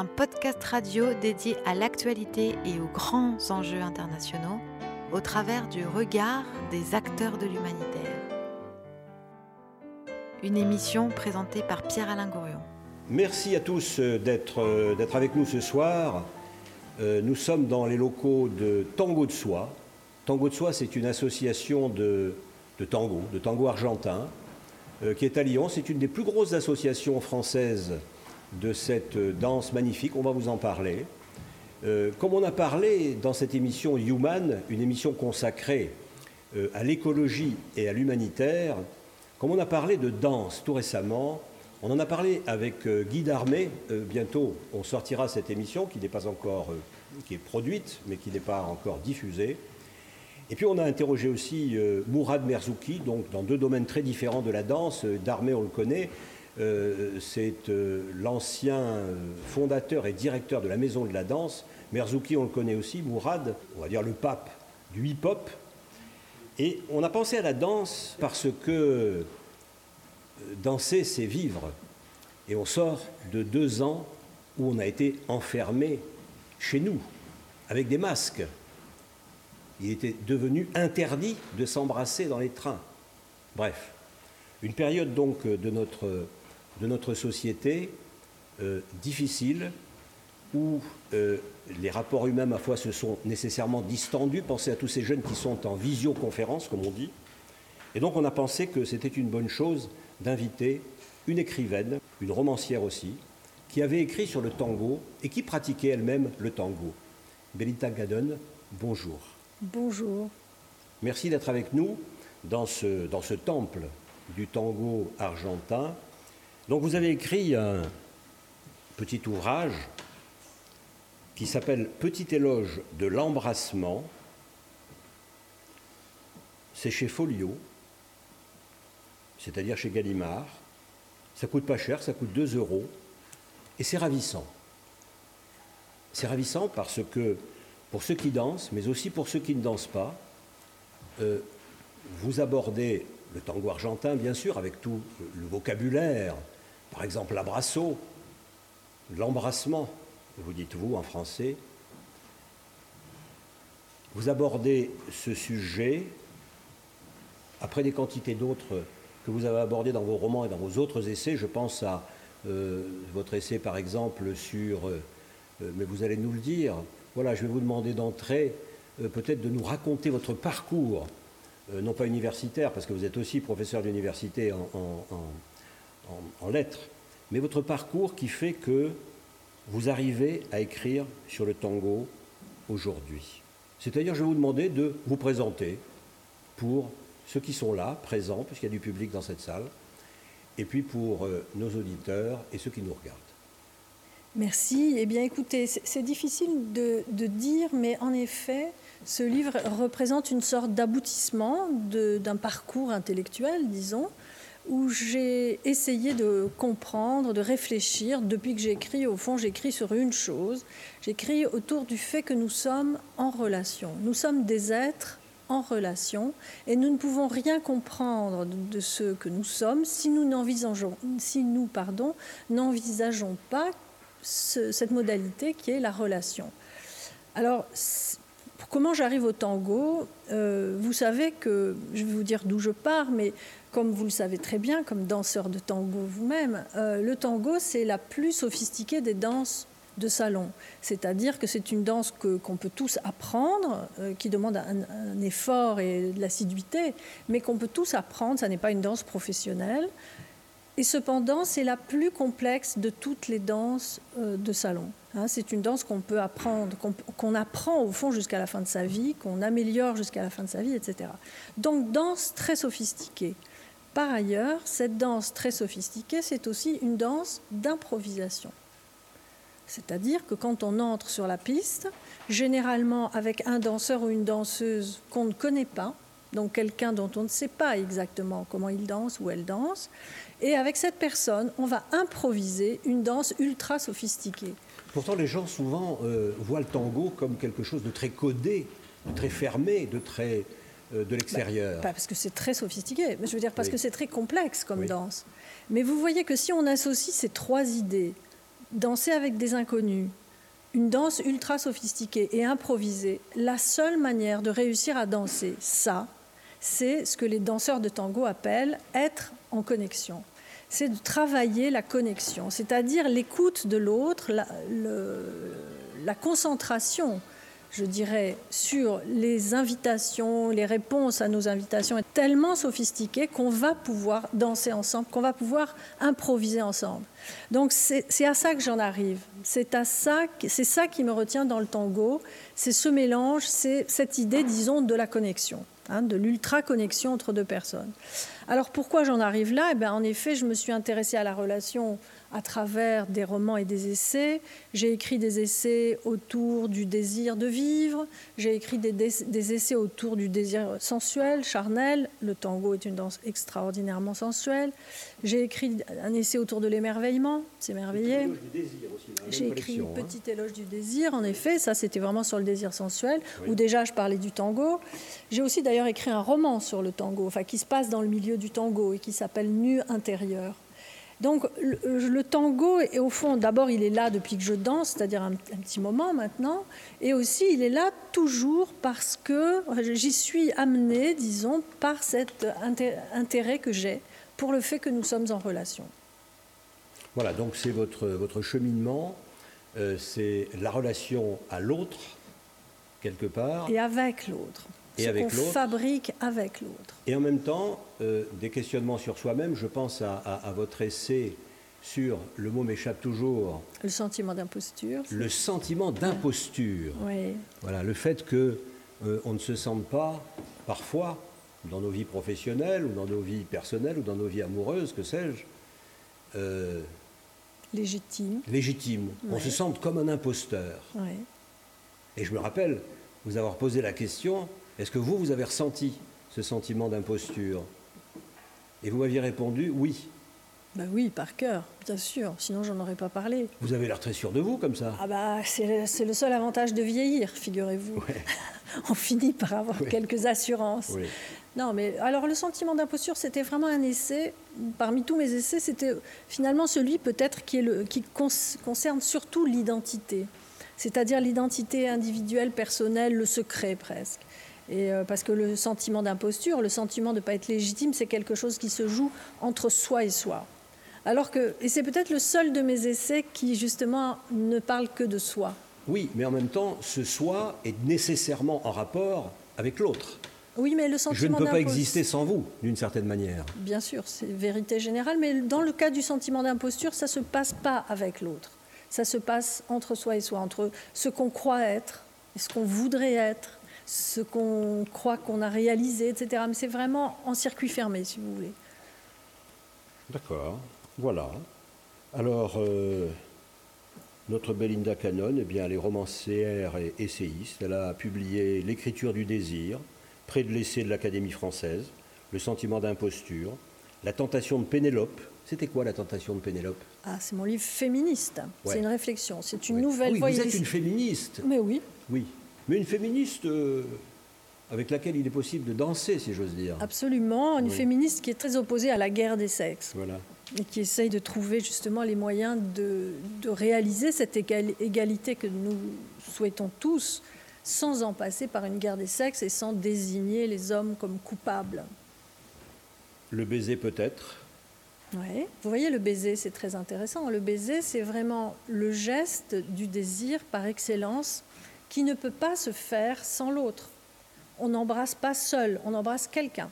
Un podcast radio dédié à l'actualité et aux grands enjeux internationaux au travers du regard des acteurs de l'humanitaire. Une émission présentée par Pierre-Alain Gourion. Merci à tous euh, euh, d'être avec nous ce soir. Euh, nous sommes dans les locaux de Tango de Soie. Tango de Soie, c'est une association de, de, tango, de tango argentin, qui est à Lyon. C'est une des plus grosses associations françaises de cette danse magnifique. On va vous en parler. comme on a parlé dans cette émission Human, une émission consacrée à l'écologie et à l'humanitaire, comme on a parlé de danse tout récemment, on en a parlé avec euh, Guy Darmé. Euh, bientôt, on sortira cette émission qui n'est pas encore, euh, qui est produite, mais qui n'est pas encore diffusée. Et puis on a interrogé aussi Mourad Merzouki, donc dans deux domaines très différents de la danse. Darmé, on le connaît, c'est l'ancien fondateur et directeur de la Maison de la Danse. Merzouki, on le connaît aussi. Mourad, on va dire le pape du hip-hop. Et on a pensé à la danse parce que danser, c'est vivre. Et on sort de deux ans où on a été enfermé chez nous, avec des masques. Il était devenu interdit de s'embrasser dans les trains. Bref, une période donc de notre, de notre société euh, difficile, où euh, les rapports humains, ma foi, se sont nécessairement distendus. Pensez à tous ces jeunes qui sont en visioconférence, comme on dit. Et donc on a pensé que c'était une bonne chose d'inviter une écrivaine, une romancière aussi, qui avait écrit sur le tango et qui pratiquait elle-même le tango. Belita Gadon, bonjour. Bonjour. Merci d'être avec nous dans ce, dans ce temple du tango argentin. Donc vous avez écrit un petit ouvrage qui s'appelle Petit éloge de l'embrassement. C'est chez Folio c'est-à-dire chez Gallimard. Ça coûte pas cher, ça coûte 2 euros. Et c'est ravissant. C'est ravissant parce que pour ceux qui dansent, mais aussi pour ceux qui ne dansent pas, euh, vous abordez le tango argentin, bien sûr, avec tout le vocabulaire, par exemple l'abrasso, l'embrassement, vous dites vous en français. Vous abordez ce sujet après des quantités d'autres que vous avez abordé dans vos romans et dans vos autres essais. Je pense à euh, votre essai, par exemple, sur, euh, euh, mais vous allez nous le dire, voilà, je vais vous demander d'entrer, peut-être de nous raconter votre parcours, non pas universitaire, parce que vous êtes aussi professeur d'université en, lettres, mais votre parcours qui fait que vous arrivez à écrire sur le tango aujourd'hui. C'est-à-dire, je vais vous demander de vous présenter pour ceux qui sont là, présents, puisqu'il y a du public dans cette salle, et puis pour euh, nos auditeurs et ceux qui nous regardent. Merci. Eh bien, écoutez, c'est difficile de, dire, mais en effet, ce livre représente une sorte d'aboutissement d'un parcours intellectuel, disons, où j'ai essayé de comprendre, de réfléchir. Depuis que j'écris, au fond, j'écris sur une chose. J'écris autour du fait que nous sommes en relation. Nous sommes des êtres en relation et nous ne pouvons rien comprendre de ce que nous sommes si nous n'envisageons si nous pardon n'envisageons pas cette modalité qui est la relation. Alors comment j'arrive au tango euh, Vous savez que je vais vous dire d'où je pars, mais comme vous le savez très bien, comme danseur de tango vous-même, euh, le tango c'est la plus sophistiquée des danses de salon. C'est-à-dire que c'est une danse qu'on peut tous apprendre, euh, qui demande un, effort et de l'assiduité, mais qu'on peut tous apprendre. Ça n'est pas une danse professionnelle. Et cependant, c'est la plus complexe de toutes les danses euh, de salon. Hein. c'est une danse qu'on peut apprendre, qu'on apprend au fond jusqu'à la fin de sa vie, qu'on améliore jusqu'à la fin de sa vie, etc. Donc, danse très sophistiquée. Par ailleurs, cette danse très sophistiquée, c'est aussi une danse d'improvisation. C'est-à-dire que quand on entre sur la piste, généralement avec un danseur ou une danseuse qu'on ne connaît pas, donc quelqu'un dont on ne sait pas exactement comment il danse ou elle danse, et avec cette personne, on va improviser une danse ultra sophistiquée. Pourtant, les gens souvent euh, voient le tango comme quelque chose de très codé, de très fermé, de très de l'extérieur. Bah, parce que c'est très sophistiqué, mais je veux dire parce que c'est très complexe comme danse. Mais vous voyez que si on associe ces trois idées, danser avec des inconnus, une danse ultra sophistiquée et improvisée, la seule manière de réussir à danser ça, c'est ce que les danseurs de tango appellent être en connexion. C'est de travailler la connexion, c'est-à-dire l'écoute de l'autre, la, la concentration je dirais, sur les invitations, les réponses à nos invitations est tellement sophistiquée qu'on va pouvoir danser ensemble, qu'on va pouvoir improviser ensemble. Donc c'est à ça que j'en arrive. C'est à ça, ça qui me retient dans le tango. C'est ce mélange, c'est cette idée, disons, de la connexion, hein, de l'ultra connexion entre deux personnes. Alors pourquoi j'en arrive là? Eh bien, en effet, je me suis intéressée à la relation à travers des romans et des essais. J'ai écrit des essais autour du désir de vivre, j'ai écrit des, essais autour du désir sensuel, charnel. Le tango est une danse extraordinairement sensuelle. J'ai écrit un essai autour de l'émerveillement, s'émerveiller. J'ai écrit hein. Petit éloge du désir, en effet, ça c'était vraiment sur le désir sensuel, où déjà je parlais du tango. J'ai aussi d'ailleurs écrit un roman sur le tango, enfin qui se passe dans le milieu du tango et qui s'appelle Nu intérieur. Donc le, tango, et au fond, d'abord, il est là depuis que je danse, c'est-à-dire un, petit moment maintenant, et aussi il est là toujours parce que j'y suis amenée, disons, par cet intérêt que j'ai pour le fait que nous sommes en relation. Voilà, donc c'est votre, votre cheminement, euh, c'est la relation à l'autre, quelque part. Et avec l'autre et ce qu'on fabrique avec l'autre. Et en même temps, euh, des questionnements sur soi-même. Je pense à, votre essai sur, le mot m'échappe toujours. Le sentiment d'imposture. Le sentiment d'imposture. Oui. Voilà, le fait que euh, on ne se sente pas, parfois, dans nos vies professionnelles, ou dans nos vies personnelles, ou dans nos vies amoureuses, que sais-je, euh, légitime. Légitime. On se sente comme un imposteur. Oui. Et je me rappelle vous avoir posé la question est-ce que vous, vous avez ressenti ce sentiment d'imposture? Et vous m'aviez répondu oui. Ben oui, par cœur, bien sûr, sinon j'en aurais pas parlé. Vous avez l'air très sûr de vous comme ça. Ah bah c'est le, seul avantage de vieillir, figurez-vous. On finit par avoir quelques assurances. Non, mais alors le sentiment d'imposture, c'était vraiment un essai. Parmi tous mes essais, c'était finalement celui peut-être qui, qui concerne surtout l'identité, c'est-à-dire l'identité individuelle, personnelle, le secret presque. Et euh, parce que le sentiment d'imposture, le sentiment de ne pas être légitime, c'est quelque chose qui se joue entre soi et soi. Alors que, et c'est peut-être le seul de mes essais qui justement ne parle que de soi. Oui, mais en même temps, ce soi est nécessairement en rapport avec l'autre. Oui, mais le sentiment Je ne peux pas exister sans vous, d'une certaine manière. Bien sûr, c'est vérité générale, mais dans le cas du sentiment d'imposture, ça ne se passe pas avec l'autre. Ça se passe entre soi et soi, entre ce qu'on croit être et ce qu'on voudrait être ce qu'on croit qu'on a réalisé, etc. Mais c'est vraiment en circuit fermé, si vous voulez. D'accord, voilà. Alors, euh, notre Belinda Cannon, eh bien, elle est romancière et essayiste. Elle a publié L'écriture du désir, près de l'essai de l'Académie française, Le sentiment d'imposture, La tentation de Pénélope. C'était quoi la tentation de Pénélope? Ah, c'est mon livre féministe. C'est une réflexion. C'est une nouvelle oui, Vous êtes une féministe. Mais oui. Oui mais une féministe euh, avec laquelle il est possible de danser, si j'ose dire. Absolument, une féministe qui est très opposée à la guerre des sexes. Voilà. Et qui essaye de trouver justement les moyens de, de réaliser cette égalité que nous souhaitons tous, sans en passer par une guerre des sexes et sans désigner les hommes comme coupables. Le baiser peut-être oui, vous voyez, le baiser, c'est très intéressant. Le baiser, c'est vraiment le geste du désir par excellence qui ne peut pas se faire sans l'autre. On n'embrasse pas seul, on embrasse quelqu'un.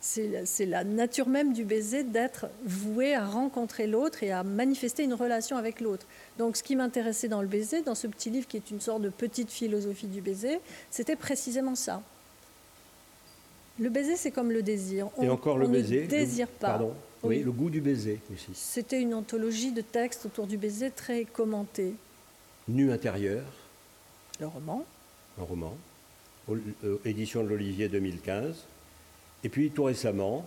C'est la nature même du baiser d'être voué à rencontrer l'autre et à manifester une relation avec l'autre. Donc ce qui m'intéressait dans le baiser, dans ce petit livre qui est une sorte de petite philosophie du baiser, c'était précisément ça. Le baiser, c'est comme le désir. On, et encore le baiser. Ne désire pas. Pardon. Oui, le goût du baiser aussi. C'était une anthologie de textes autour du baiser très commentés. Nu intérieur. Le roman. Un roman. Euh, édition de l'Olivier 2015. Et puis tout récemment,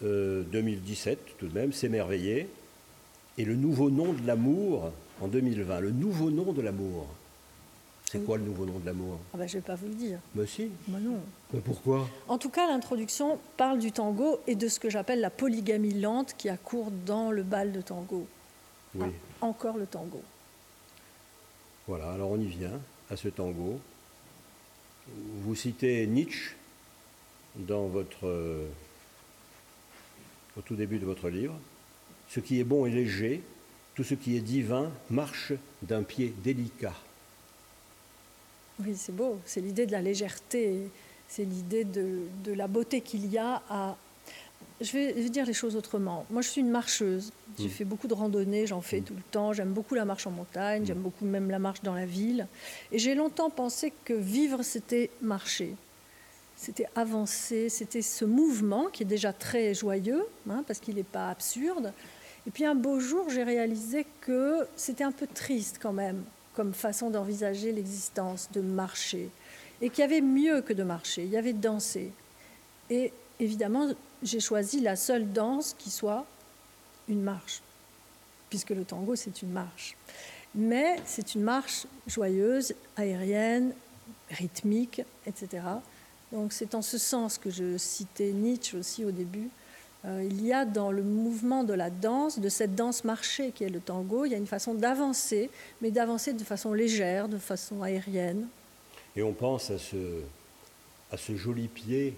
2017 euh, tout de même, S'émerveiller. Et le nouveau nom de l'amour en 2020. Le nouveau nom de l'amour. C'est quoi le nouveau nom de l'amour? Ah ben, Je ne vais pas vous le dire. Mais si. Mais non. Mais pourquoi? En tout cas, l'introduction parle du tango et de ce que j'appelle la polygamie lente qui accourt dans le bal de tango. encore le tango. Voilà, alors on y vient à ce tango. Vous citez Nietzsche dans votre, euh, au tout début de votre livre. Ce qui est bon et léger, tout ce qui est divin marche d'un pied délicat. Oui, c'est beau. C'est l'idée de la légèreté. C'est l'idée de, de, la beauté qu'il y a à. Je vais dire les choses autrement. Moi, je suis une marcheuse. J'ai mm. fait beaucoup de randonnées, j'en fais mm. tout le temps. J'aime beaucoup la marche en montagne, mm. j'aime beaucoup même la marche dans la ville. Et j'ai longtemps pensé que vivre, c'était marcher. C'était avancer, c'était ce mouvement qui est déjà très joyeux, hein, parce qu'il n'est pas absurde. Et puis un beau jour, j'ai réalisé que c'était un peu triste quand même, comme façon d'envisager l'existence, de marcher. Et qu'il y avait mieux que de marcher, il y avait de danser. Et évidemment, j'ai choisi la seule danse qui soit une marche, puisque le tango, c'est une marche. Mais c'est une marche joyeuse, aérienne, rythmique, etc. Donc c'est en ce sens que je citais Nietzsche aussi au début. Euh, il y a dans le mouvement de la danse, de cette danse marchée qui est le tango, il y a une façon d'avancer, mais d'avancer de façon légère, de façon aérienne. Et on pense à ce, à ce joli pied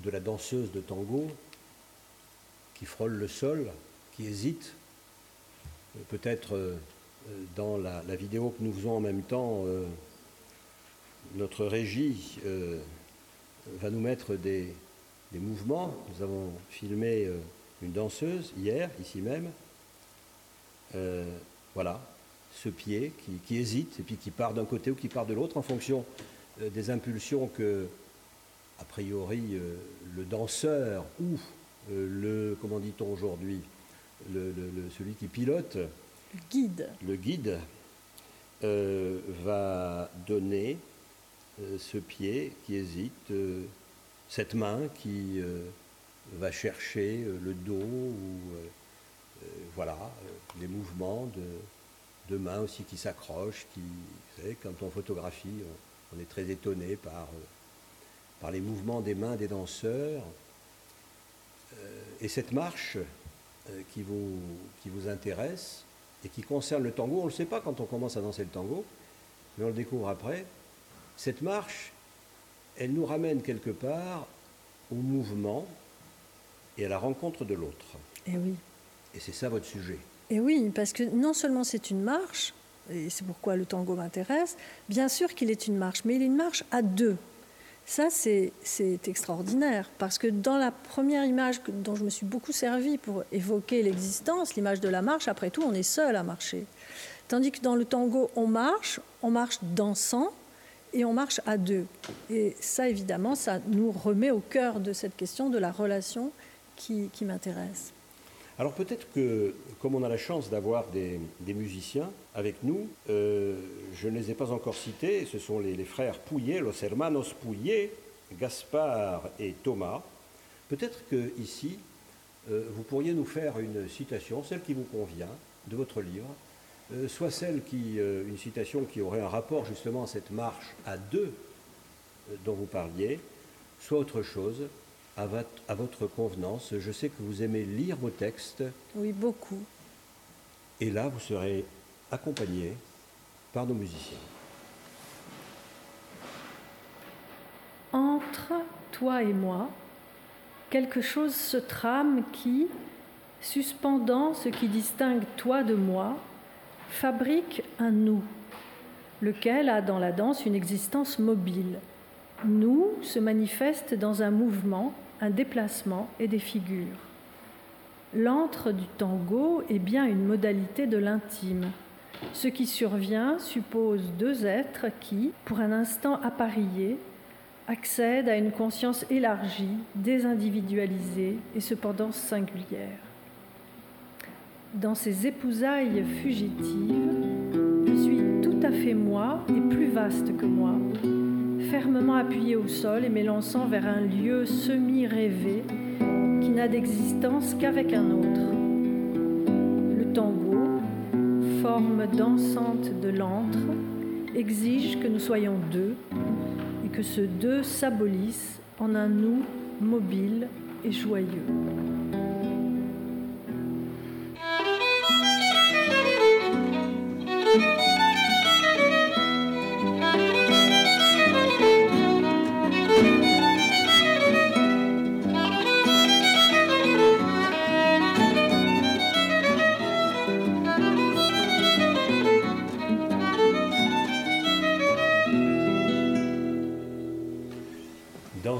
de la danseuse de tango qui frôle le sol, qui hésite. Euh, peut-être euh, dans la, vidéo que nous faisons en même temps, notre régie va nous mettre des, mouvements. Nous avons filmé euh, une danseuse hier, ici même. Euh, voilà, ce pied qui, hésite et puis qui part d'un côté ou qui part de l'autre en fonction euh, des impulsions que, a priori, le danseur ou le, comment dit-on aujourd'hui, celui qui pilote, le guide, le guide va donner euh, ce pied qui hésite, euh, cette main qui euh, va chercher le dos ou voilà les mouvements de, mains aussi qui s'accrochent, qui, vous savez, quand on photographie, on, est très étonné par, par les mouvements des mains des danseurs. et cette marche qui, vous, qui vous intéresse et qui concerne le tango, on ne le sait pas quand on commence à danser le tango, mais on le découvre après. Cette marche, elle nous ramène quelque part au mouvement et à la rencontre de l'autre. Et eh oui. Et c'est ça votre sujet. Et eh oui, parce que non seulement c'est une marche, et c'est pourquoi le tango m'intéresse, bien sûr qu'il est une marche, mais il est une marche à deux. Ça, c'est extraordinaire, parce que dans la première image dont je me suis beaucoup servi pour évoquer l'existence, l'image de la marche, après tout, on est seul à marcher. Tandis que dans le tango, on marche, on marche dansant, et on marche à deux. Et ça, évidemment, ça nous remet au cœur de cette question de la relation qui, m'intéresse. Alors peut-être que, comme on a la chance d'avoir des, musiciens avec nous, euh, je ne les ai pas encore cités, ce sont les, frères Pouillet, los hermanos Pouillet, Gaspard et Thomas. Peut-être que ici, euh, vous pourriez nous faire une citation, celle qui vous convient, de votre livre, euh, soit celle qui, une citation qui aurait un rapport justement à cette marche à deux dont vous parliez, soit autre chose, à votre, à votre convenance. Je sais que vous aimez lire vos textes. Oui, beaucoup. Et là, vous serez accompagné par nos musiciens. Entre toi et moi, quelque chose se trame qui, suspendant ce qui distingue toi de moi, fabrique un nous, lequel a dans la danse une existence mobile. Nous se manifeste dans un mouvement, un déplacement et des figures. L'antre du tango est bien une modalité de l'intime. Ce qui survient suppose deux êtres qui, pour un instant appariés, accèdent à une conscience élargie, désindividualisée et cependant singulière. Dans ces épousailles fugitives, je suis tout à fait moi et plus vaste que moi, fermement appuyé au sol et m'élançant vers un lieu semi-rêvé qui n'a d'existence qu'avec un autre. Le tango, forme dansante de l'antre, exige que nous soyons deux et que ce deux s'abolisse en un nous mobile et joyeux.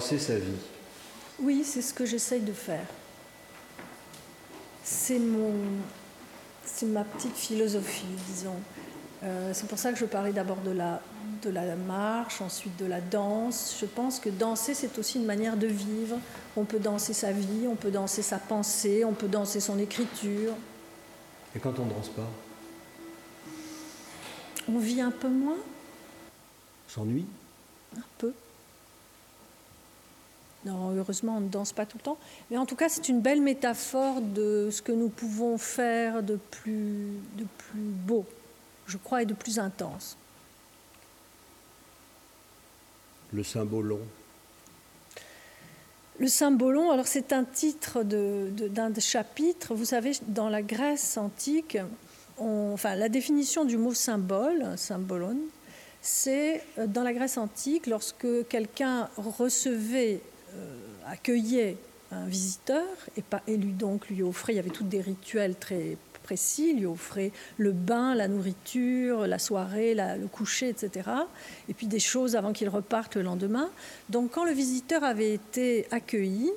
Sa vie. Oui, c'est ce que j'essaye de faire. C'est mon, c'est ma petite philosophie, disons. Euh, c'est pour ça que je parlais d'abord de la, de la marche, ensuite de la danse. Je pense que danser, c'est aussi une manière de vivre. On peut danser sa vie, on peut danser sa pensée, on peut danser son écriture. Et quand on ne danse pas? On vit un peu moins? S'ennuie Un peu. Non, heureusement, on ne danse pas tout le temps. Mais en tout cas, c'est une belle métaphore de ce que nous pouvons faire de plus, de plus beau, je crois, et de plus intense. Le symbolon Le symbolon, alors c'est un titre d'un de, chapitre. Vous savez, dans la Grèce antique, enfin, la définition du mot symbole, symbolon, c'est euh, dans la Grèce antique, lorsque quelqu'un recevait accueillait un visiteur et, et lui donc lui offrait, il y avait tous des rituels très précis, lui offrait le bain, la nourriture, la soirée, le coucher, etc. Et puis des choses avant qu'il reparte le lendemain. Donc quand le visiteur avait été accueilli,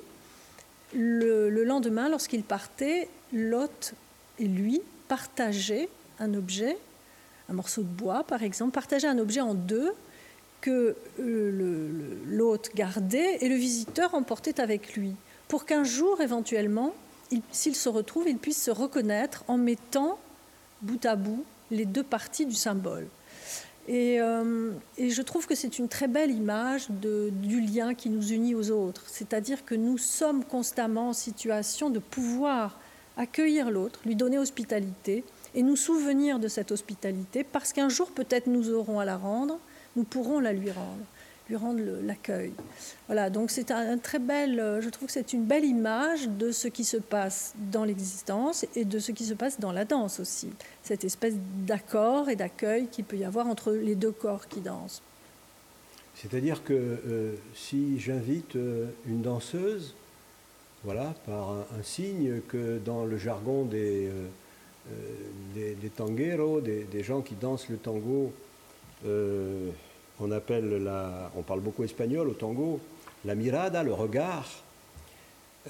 le, le lendemain, lorsqu'il partait, l'hôte et lui partageaient un objet, un morceau de bois par exemple, partageaient un objet en deux que euh, l'hôte gardait et le visiteur emportait avec lui, pour qu'un jour, éventuellement, s'il se retrouve, il puisse se reconnaître en mettant bout à bout les deux parties du symbole. Et, euh, je trouve que c'est une très belle image du lien qui nous unit aux autres. C'est-à-dire que nous sommes constamment en situation de pouvoir accueillir l'autre, lui donner hospitalité et nous souvenir de cette hospitalité parce qu'un jour peut-être nous aurons à la rendre nous pourrons la lui rendre, lui rendre l'accueil. Voilà, donc c'est un, très bel, euh, je trouve que c'est une belle image de ce qui se passe dans l'existence et de ce qui se passe dans la danse aussi. Cette espèce d'accord et d'accueil qu'il peut y avoir entre les deux corps qui dansent. C'est-à-dire que euh, si j'invite euh, une danseuse, voilà, par un, signe que dans le jargon des, des, tangueros, des, gens qui dansent le tango, on appelle la, on parle beaucoup espagnol au tango, la mirada, le regard.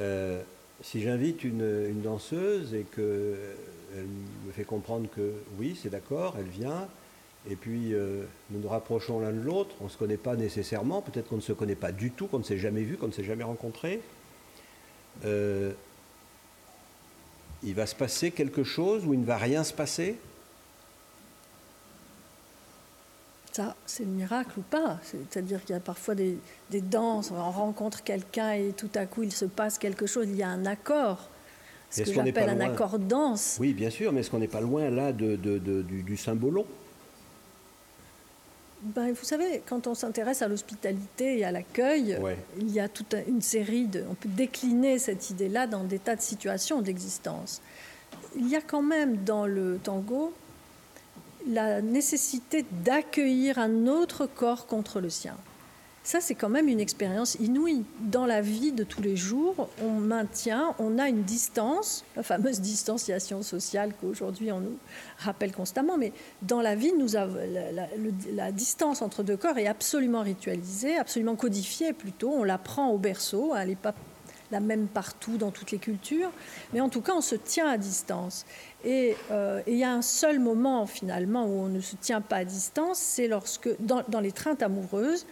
Euh, si j'invite une, danseuse et qu'elle me fait comprendre que oui, c'est d'accord, elle vient, et puis euh, nous nous rapprochons l'un de l'autre, on ne se connaît pas nécessairement, peut-être qu'on ne se connaît pas du tout, qu'on ne s'est jamais vu, qu'on ne s'est jamais rencontré. Euh, il va se passer quelque chose ou il ne va rien se passer? C'est le miracle ou pas. C'est-à-dire qu'il y a parfois des, danses, on rencontre quelqu'un et tout à coup il se passe quelque chose, il y a un accord. Ce que j'appelle un accord danse. Oui, bien sûr, mais est-ce qu'on n'est pas loin là de, du, du symbolon? Ben, vous savez, quand on s'intéresse à l'hospitalité et à l'accueil, il y a toute une série de. On peut décliner cette idée-là dans des tas de situations d'existence. Il y a quand même dans le tango la nécessité d'accueillir un autre corps contre le sien. Ça, c'est quand même une expérience inouïe. Dans la vie de tous les jours, on maintient, on a une distance, la fameuse distanciation sociale qu'aujourd'hui on nous rappelle constamment, mais dans la vie, nous avons, la, distance entre deux corps est absolument ritualisée, absolument codifiée plutôt. On la prend au berceau, elle n'est pas la même partout dans toutes les cultures, mais en tout cas, on se tient à distance. Euh, et il y a un seul moment finalement où on ne se tient pas à distance, c'est lorsque dans, les treintes amoureuses,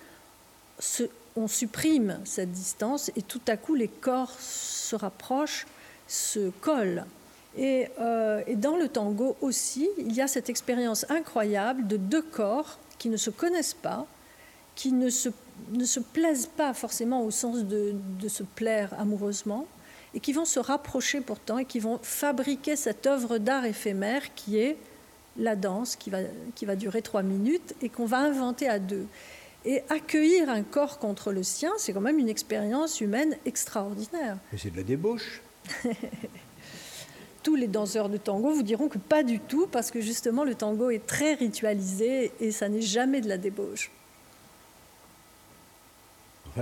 on supprime cette distance et tout à coup les corps se rapprochent, se collent. Et, euh, et, dans le tango aussi, il y a cette expérience incroyable de deux corps qui ne se connaissent pas, qui ne se, ne se plaisent pas forcément au sens de, de se plaire amoureusement, et qui vont se rapprocher pourtant et qui vont fabriquer cette œuvre d'art éphémère qui est la danse, qui va, qui va durer trois minutes et qu'on va inventer à deux. Et accueillir un corps contre le sien, c'est quand même une expérience humaine extraordinaire. Mais c'est de la débauche. Tous les danseurs de tango vous diront que pas du tout, parce que justement le tango est très ritualisé et ça n'est jamais de la débauche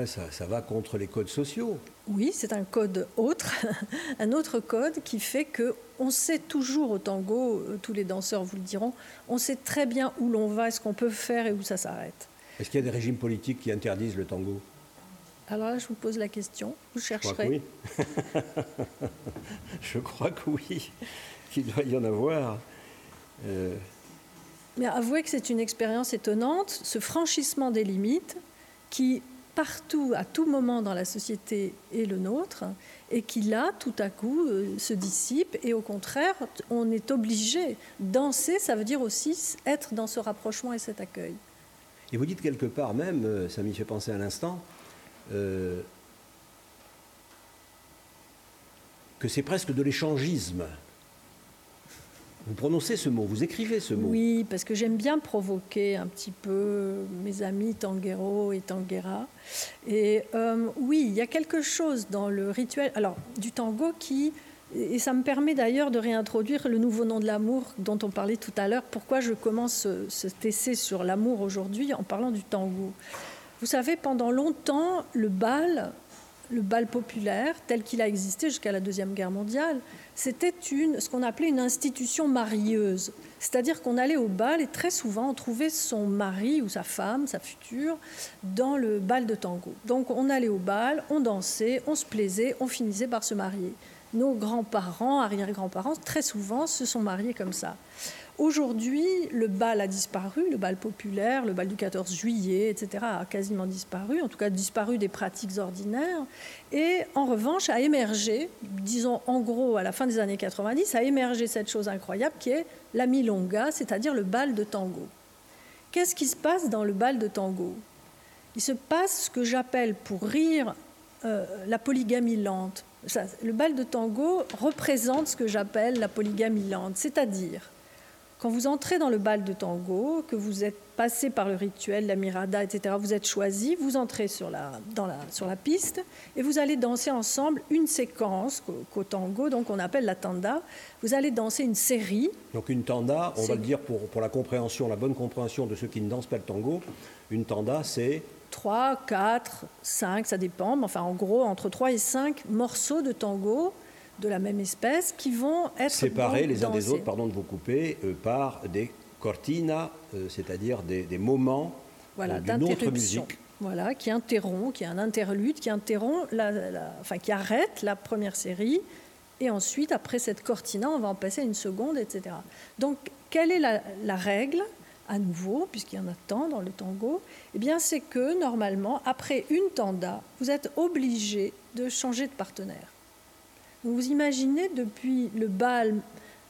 ça, va contre les codes sociaux. Oui, c'est un code autre, un autre code qui fait que on sait toujours au tango, euh, tous les danseurs vous le diront, on sait très bien où l'on va, ce qu'on peut faire et où ça s'arrête. Est-ce qu'il y a des régimes politiques qui interdisent le tango? Alors là, je vous pose la question. Vous Je chercherez. crois que oui. je crois que oui, qu'il doit y en avoir. Euh, Mais avouez que c'est une expérience étonnante, ce franchissement des limites qui, partout, à tout moment dans la société, est le nôtre, et qui là, tout à coup, euh, se dissipe, et au contraire, on est obligé. Danser, ça veut dire aussi être dans ce rapprochement et cet accueil. Et vous dites quelque part même, euh, ça m'y fait penser à l'instant, euh, que c'est presque de l'échangisme. Vous prononcez ce mot, vous écrivez ce mot. Oui, parce que j'aime bien provoquer un petit peu mes amis tanguero et tanguera. Et euh, oui, il y a quelque chose dans le rituel alors, du tango qui, et ça me permet d'ailleurs de réintroduire le nouveau nom de l'amour dont on parlait tout à l'heure. Pourquoi je commence ce, cet essai sur l'amour aujourd'hui en parlant du tango? Vous savez, pendant longtemps, le bal, le bal populaire, tel qu'il a existé jusqu'à la Deuxième Guerre mondiale, c'était une, ce qu'on appelait une institution marieuse. C'est-à-dire qu'on allait au bal et très souvent on trouvait son mari ou sa femme, sa future, dans le bal de tango. Donc on allait au bal, on dansait, on se plaisait, on finissait par se marier. Nos grands-parents, arrière-grands-parents, très souvent se sont mariés comme ça. Aujourd'hui, le bal a disparu, le bal populaire, le bal du 14 juillet, etc., a quasiment disparu, en tout cas disparu des pratiques ordinaires. Et en revanche, a émergé, disons en gros à la fin des années 90, a émergé cette chose incroyable qui est la milonga, c'est-à-dire le bal de tango. Qu'est-ce qui se passe dans le bal de tango? Il se passe ce que j'appelle, pour rire, euh, la polygamie lente. Le bal de tango représente ce que j'appelle la polygamie lente, c'est-à-dire quand vous entrez dans le bal de tango, que vous êtes passé par le rituel, la mirada, etc., vous êtes choisi, vous entrez sur la, dans la, sur la piste et vous allez danser ensemble une séquence qu'au tango, donc on appelle la tanda. Vous allez danser une série. Donc une tanda, on va le dire pour, pour la compréhension, la bonne compréhension de ceux qui ne dansent pas le tango, une tanda c'est 3, 4, 5, ça dépend, mais enfin en gros entre 3 et 5 morceaux de tango de la même espèce qui vont être séparés les uns des autres, pardon de vous couper, euh, par des cortinas, euh, c'est-à-dire des, des moments voilà, euh, d'une autre d'interruption. musique. Voilà, qui interrompt, qui est un interlude, qui interrompt, la, la- enfin qui arrête la première série, et ensuite après cette cortina, on va en passer à une seconde, etc. Donc, quelle est la, la règle à nouveau, puisqu'il y en a tant dans le tango? Eh bien, c'est que normalement, après une tanda, vous êtes obligé de changer de partenaire. Vous imaginez depuis le bal,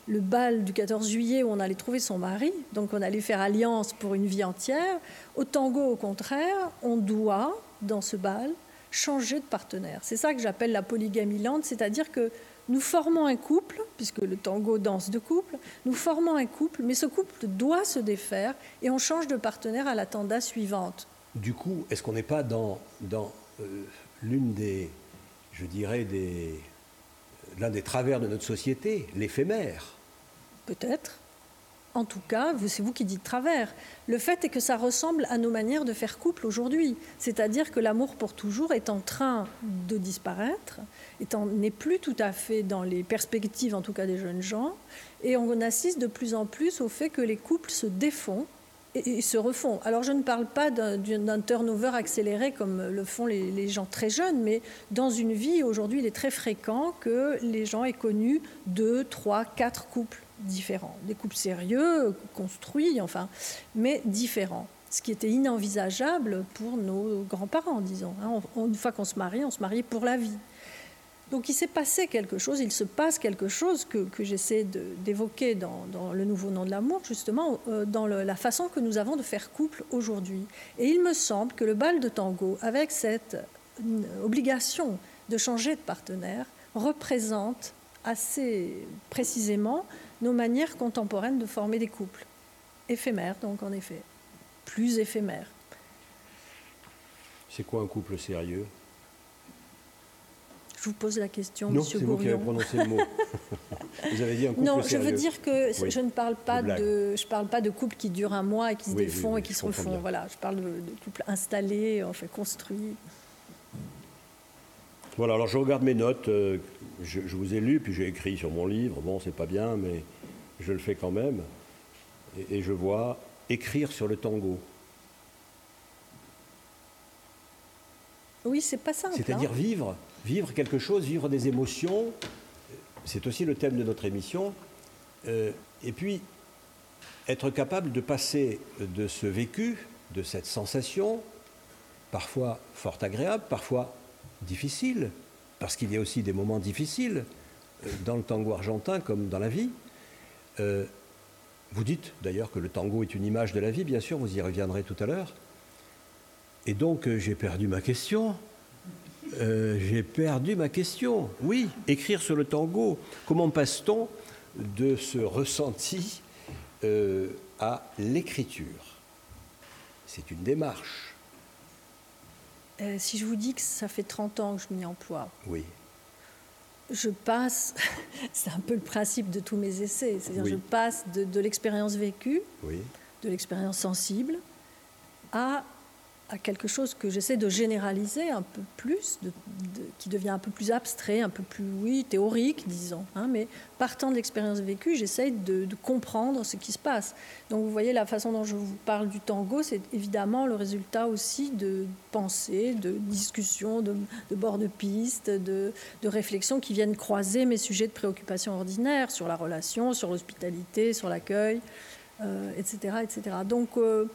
le bal du 14 juillet où on allait trouver son mari, donc on allait faire alliance pour une vie entière. Au tango, au contraire, on doit, dans ce bal, changer de partenaire. C'est ça que j'appelle la polygamie lente, c'est-à-dire que nous formons un couple, puisque le tango danse de couple, nous formons un couple, mais ce couple doit se défaire et on change de partenaire à la tanda suivante. Du coup, est-ce qu'on n'est pas dans, dans euh, l'une des, je dirais, des, l'un des travers de notre société, l'éphémère Peut-être. En tout cas, c'est vous qui dites travers. Le fait est que ça ressemble à nos manières de faire couple aujourd'hui. C'est-à-dire que l'amour pour toujours est en train de disparaître, n'est plus tout à fait dans les perspectives, en tout cas des jeunes gens, et on assiste de plus en plus au fait que les couples se défont et, se refont. Alors je ne parle pas d'un turnover accéléré comme le font les, les gens très jeunes, mais dans une vie, aujourd'hui, il est très fréquent que les gens aient connu deux, trois, quatre couples différents. Des couples sérieux, construits, enfin, mais différents. Ce qui était inenvisageable pour nos grands-parents, disons. hein. Une fois qu'on se marie, on se mariait pour la vie. Donc il s'est passé quelque chose, il se passe quelque chose que, j'essaie d'évoquer dans, le nouveau nom de l'amour, justement, euh, dans la façon que nous avons de faire couple aujourd'hui. Et il me semble que le bal de tango, avec cette euh, obligation de changer de partenaire, représente assez précisément nos manières contemporaines de former des couples. Éphémères, donc en effet. Plus éphémères. C'est quoi un couple sérieux? Je vous pose la question, Non, Monsieur c'est vous qui avez Gourion. prononcé le mot. vous avez dit un couple Non, je sérieux. veux dire que Oui. je ne parle pas de, je parle pas de couples qui durent un mois et qui se Oui, défont oui, et qui se refont. bien. Voilà, je parle de, de couples installés, enfin construits. Voilà, alors je regarde mes notes, euh, je, je vous ai lu, puis j'ai écrit sur mon livre, bon, c'est pas bien, mais je le fais quand même. Et, et je vois écrire sur le tango. Oui, c'est pas simple. C'est-à-dire hein. vivre, vivre quelque chose, vivre des émotions. C'est aussi le thème de notre émission. Euh, et puis, être capable de passer de ce vécu, de cette sensation, parfois fort agréable, parfois difficile, parce qu'il y a aussi des moments difficiles euh, dans le tango argentin comme dans la vie. Euh, vous dites d'ailleurs que le tango est une image de la vie, bien sûr, vous y reviendrez tout à l'heure. Et donc euh, j'ai perdu ma question. Euh, j'ai perdu ma question. Oui, écrire sur le tango. Comment passe-t-on de ce ressenti euh, à l'écriture? C'est une démarche. Euh, si je vous dis que ça fait 30 ans que je m'y emploie, Oui, je passe, c'est un peu le principe de tous mes essais, c'est-à-dire Oui. je passe de, de l'expérience vécue, oui. de l'expérience sensible, à, quelque chose que j'essaie de généraliser un peu plus, qui devient un peu plus abstrait, un peu plus, oui, théorique, disons. hein, mais partant de l'expérience vécue, j'essaie de, comprendre ce qui se passe. Donc vous voyez, la façon dont je vous parle du tango, c'est évidemment le résultat aussi de pensées, de discussions, de, bords de piste, de, de réflexions qui viennent croiser mes sujets de préoccupation ordinaires sur la relation, sur l'hospitalité, sur l'accueil, euh, etc., etc. Donc euh,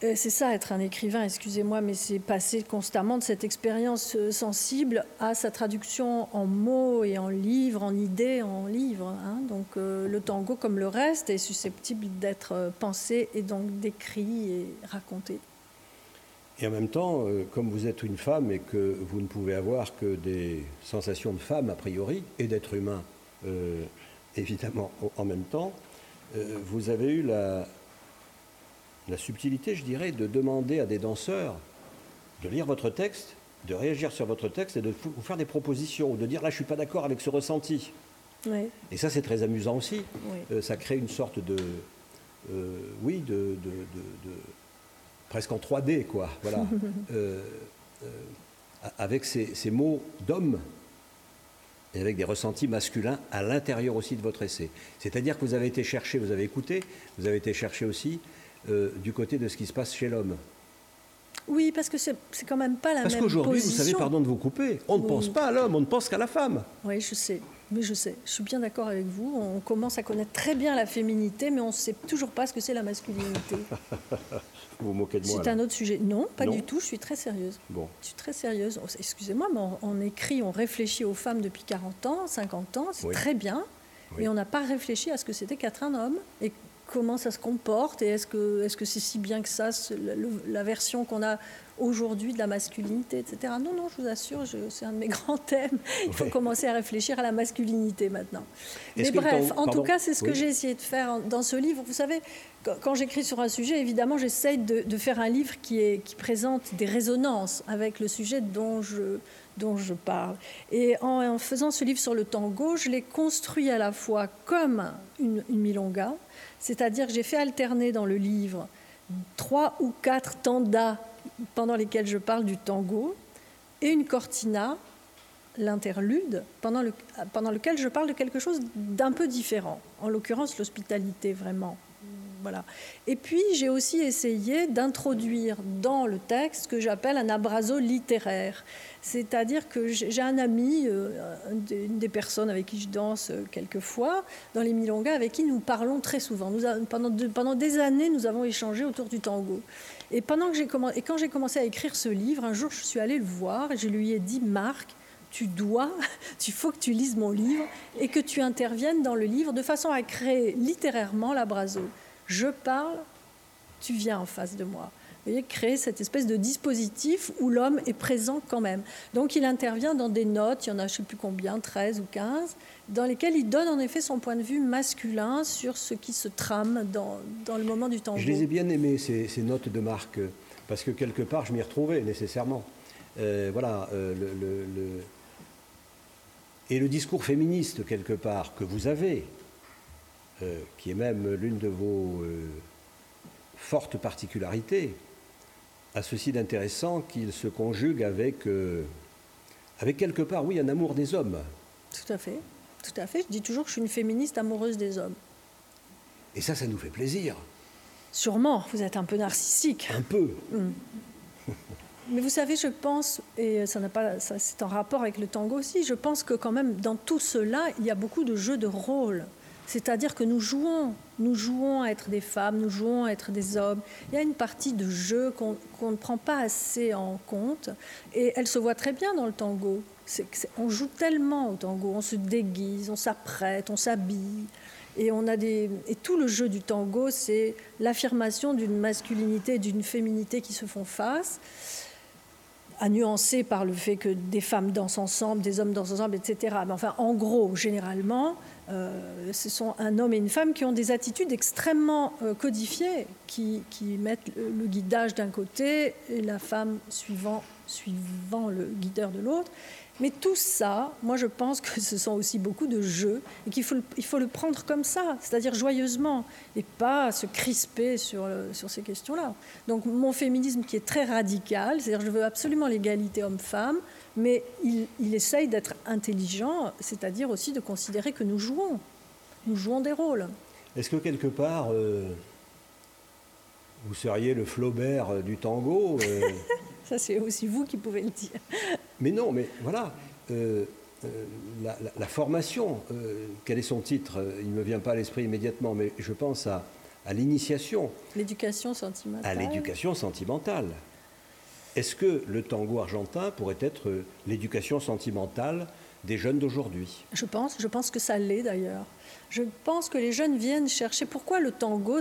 c'est ça être un écrivain, excusez-moi, mais c'est passer constamment de cette expérience euh, sensible à sa traduction en mots et en livres, en idées, en livres. hein. Donc euh, le tango, comme le reste, est susceptible d'être euh, pensé et donc décrit et raconté. Et en même temps, euh, comme vous êtes une femme et que vous ne pouvez avoir que des sensations de femme a priori et d'être humain euh, évidemment en même temps, euh, vous avez eu la, la subtilité, je dirais, de demander à des danseurs de lire votre texte, de réagir sur votre texte et de vous faire des propositions ou de dire là je suis pas d'accord avec ce ressenti. Oui, Et ça c'est très amusant aussi. oui. Euh, ça crée une sorte de, euh, oui, de, de- de- de- presque en 3D, quoi. Voilà, Euh, euh, avec ces, ces mots d'homme et avec des ressentis masculins à l'intérieur aussi de votre essai. C'est-à-dire que vous avez été chercher, vous avez écouté, vous avez été chercher aussi euh, du côté de ce qui se passe chez l'homme. Oui, parce que c'est quand même pas la Parce même qu'aujourd'hui, vous savez, pardon de vous couper, on ne Oui. pense pas à l'homme, on ne pense qu'à la femme. Oui, je sais. Mais je sais. Je suis bien d'accord avec vous. On commence à connaître très bien la féminité, mais on ne sait toujours pas ce que c'est la masculinité. Vous vous moquez de moi. C'est un autre sujet. Non, pas Non. du tout. Je suis très sérieuse. Bon. Je suis très sérieuse. Excusez-moi, mais on, on écrit, on réfléchit aux femmes depuis 40 ans, 50 ans. C'est Oui. très bien. Oui. Et on n'a pas réfléchi à ce que c'était qu'être un homme et comment ça se comporte et est-ce que c'est si bien que ça, la version qu'on a aujourd'hui de la masculinité, etc. Non, non, je vous assure, c'est un de mes grands thèmes. Il faut Ouais. commencer à réfléchir à la masculinité maintenant. Mais bref, temps- en pardon tout cas, c'est ce que Oui. j'ai essayé de faire dans ce livre. Vous savez, quand, quand j'écris sur un sujet, évidemment, j'essaye de, de faire un livre qui, est, qui présente des résonances avec le sujet dont je, dont je parle. Et en, en faisant ce livre sur le tango, je l'ai construit à la fois comme une, une milonga, c'est-à-dire que j'ai fait alterner dans le livre trois ou quatre tandas pendant lesquels je parle du tango et une cortina, l'interlude, pendant, le- pendant lequel je parle de quelque chose d'un peu différent, en l'occurrence l'hospitalité vraiment. Voilà. Et puis j'ai aussi essayé d'introduire dans le texte ce que j'appelle un abrazo littéraire. C'est-à-dire que j'ai un ami, euh, une des personnes avec qui je danse euh, quelquefois, dans les Milongas, avec qui nous parlons très souvent. Nous pendant, pendant des années, nous avons échangé autour du tango. Et, pendant que j'ai commen- et quand j'ai commencé à écrire ce livre, un jour, je suis allée le voir et je lui ai dit, Marc, tu dois, il faut que tu lises mon livre et que tu interviennes dans le livre de façon à créer littérairement l'abrazo. Je parle, tu viens en face de moi. Vous voyez, créer cette espèce de dispositif où l'homme est présent quand même. Donc il intervient dans des notes, il y en a je ne sais plus combien, 13 ou 15, dans lesquelles il donne en effet son point de vue masculin sur ce qui se trame dans, dans le moment du tango. Je les ai bien aimées, ces, ces notes de Marc, parce que quelque part, je m'y retrouvais nécessairement. Euh, voilà, euh, le, le- le- Et le discours féministe, quelque part, que vous avez, euh, qui est même l'une de vos fortes particularités, a ceci d'intéressant qu'il se conjugue avec, avec quelque part, oui, un amour des hommes. Tout à fait. Tout à fait. Je dis toujours que je suis une féministe amoureuse des hommes. Et ça, ça nous fait plaisir, Sûrement, vous êtes un peu narcissique. un peu. Mais vous savez, je pense, et ça n'a pas, c'est en rapport avec le tango aussi, je pense que quand même dans tout cela, il y a beaucoup de jeux de rôle. C'est-à-dire que nous jouons, nous jouons à être des femmes, nous jouons à être des hommes. Il y a une partie de jeu qu'on ne prend pas assez en compte, et elle se voit très bien dans le tango. On joue tellement au tango, on se déguise, on s'apprête, on s'habille. Et, on a des, et tout le jeu du tango, c'est l'affirmation d'une masculinité et d'une féminité qui se font face à nuancer par le fait que des femmes dansent ensemble, des hommes dansent ensemble, etc. Mais enfin, en gros, généralement, euh, ce sont un homme et une femme qui ont des attitudes extrêmement euh, codifiées, qui, mettent le, guidage d'un côté et la femme suivant, suivant le guideur de l'autre. Mais tout ça, moi je pense que ce sont aussi beaucoup de jeux et qu'il faut, il faut le prendre comme ça, c'est-à-dire joyeusement et pas se crisper sur, sur ces questions-là. Donc mon féminisme qui est très radical, c'est-à-dire je veux absolument l'égalité homme-femme, mais il, il essaye d'être intelligent, c'est-à-dire aussi de considérer que nous jouons, nous jouons des rôles. Est-ce que quelque part, euh, vous seriez le Flaubert du tango euh, Ça, c'est aussi vous qui pouvez le dire. Mais non, mais voilà. Euh, euh, la, formation, euh, quel est son titre? Il ne me vient pas à l'esprit immédiatement, mais je pense à, à l'initiation. L'éducation sentimentale. À l'éducation sentimentale. Est-ce que le tango argentin pourrait être l'éducation sentimentale des jeunes d'aujourd'hui? Je pense, je pense que ça l'est d'ailleurs. Je pense que les jeunes viennent chercher pourquoi le tango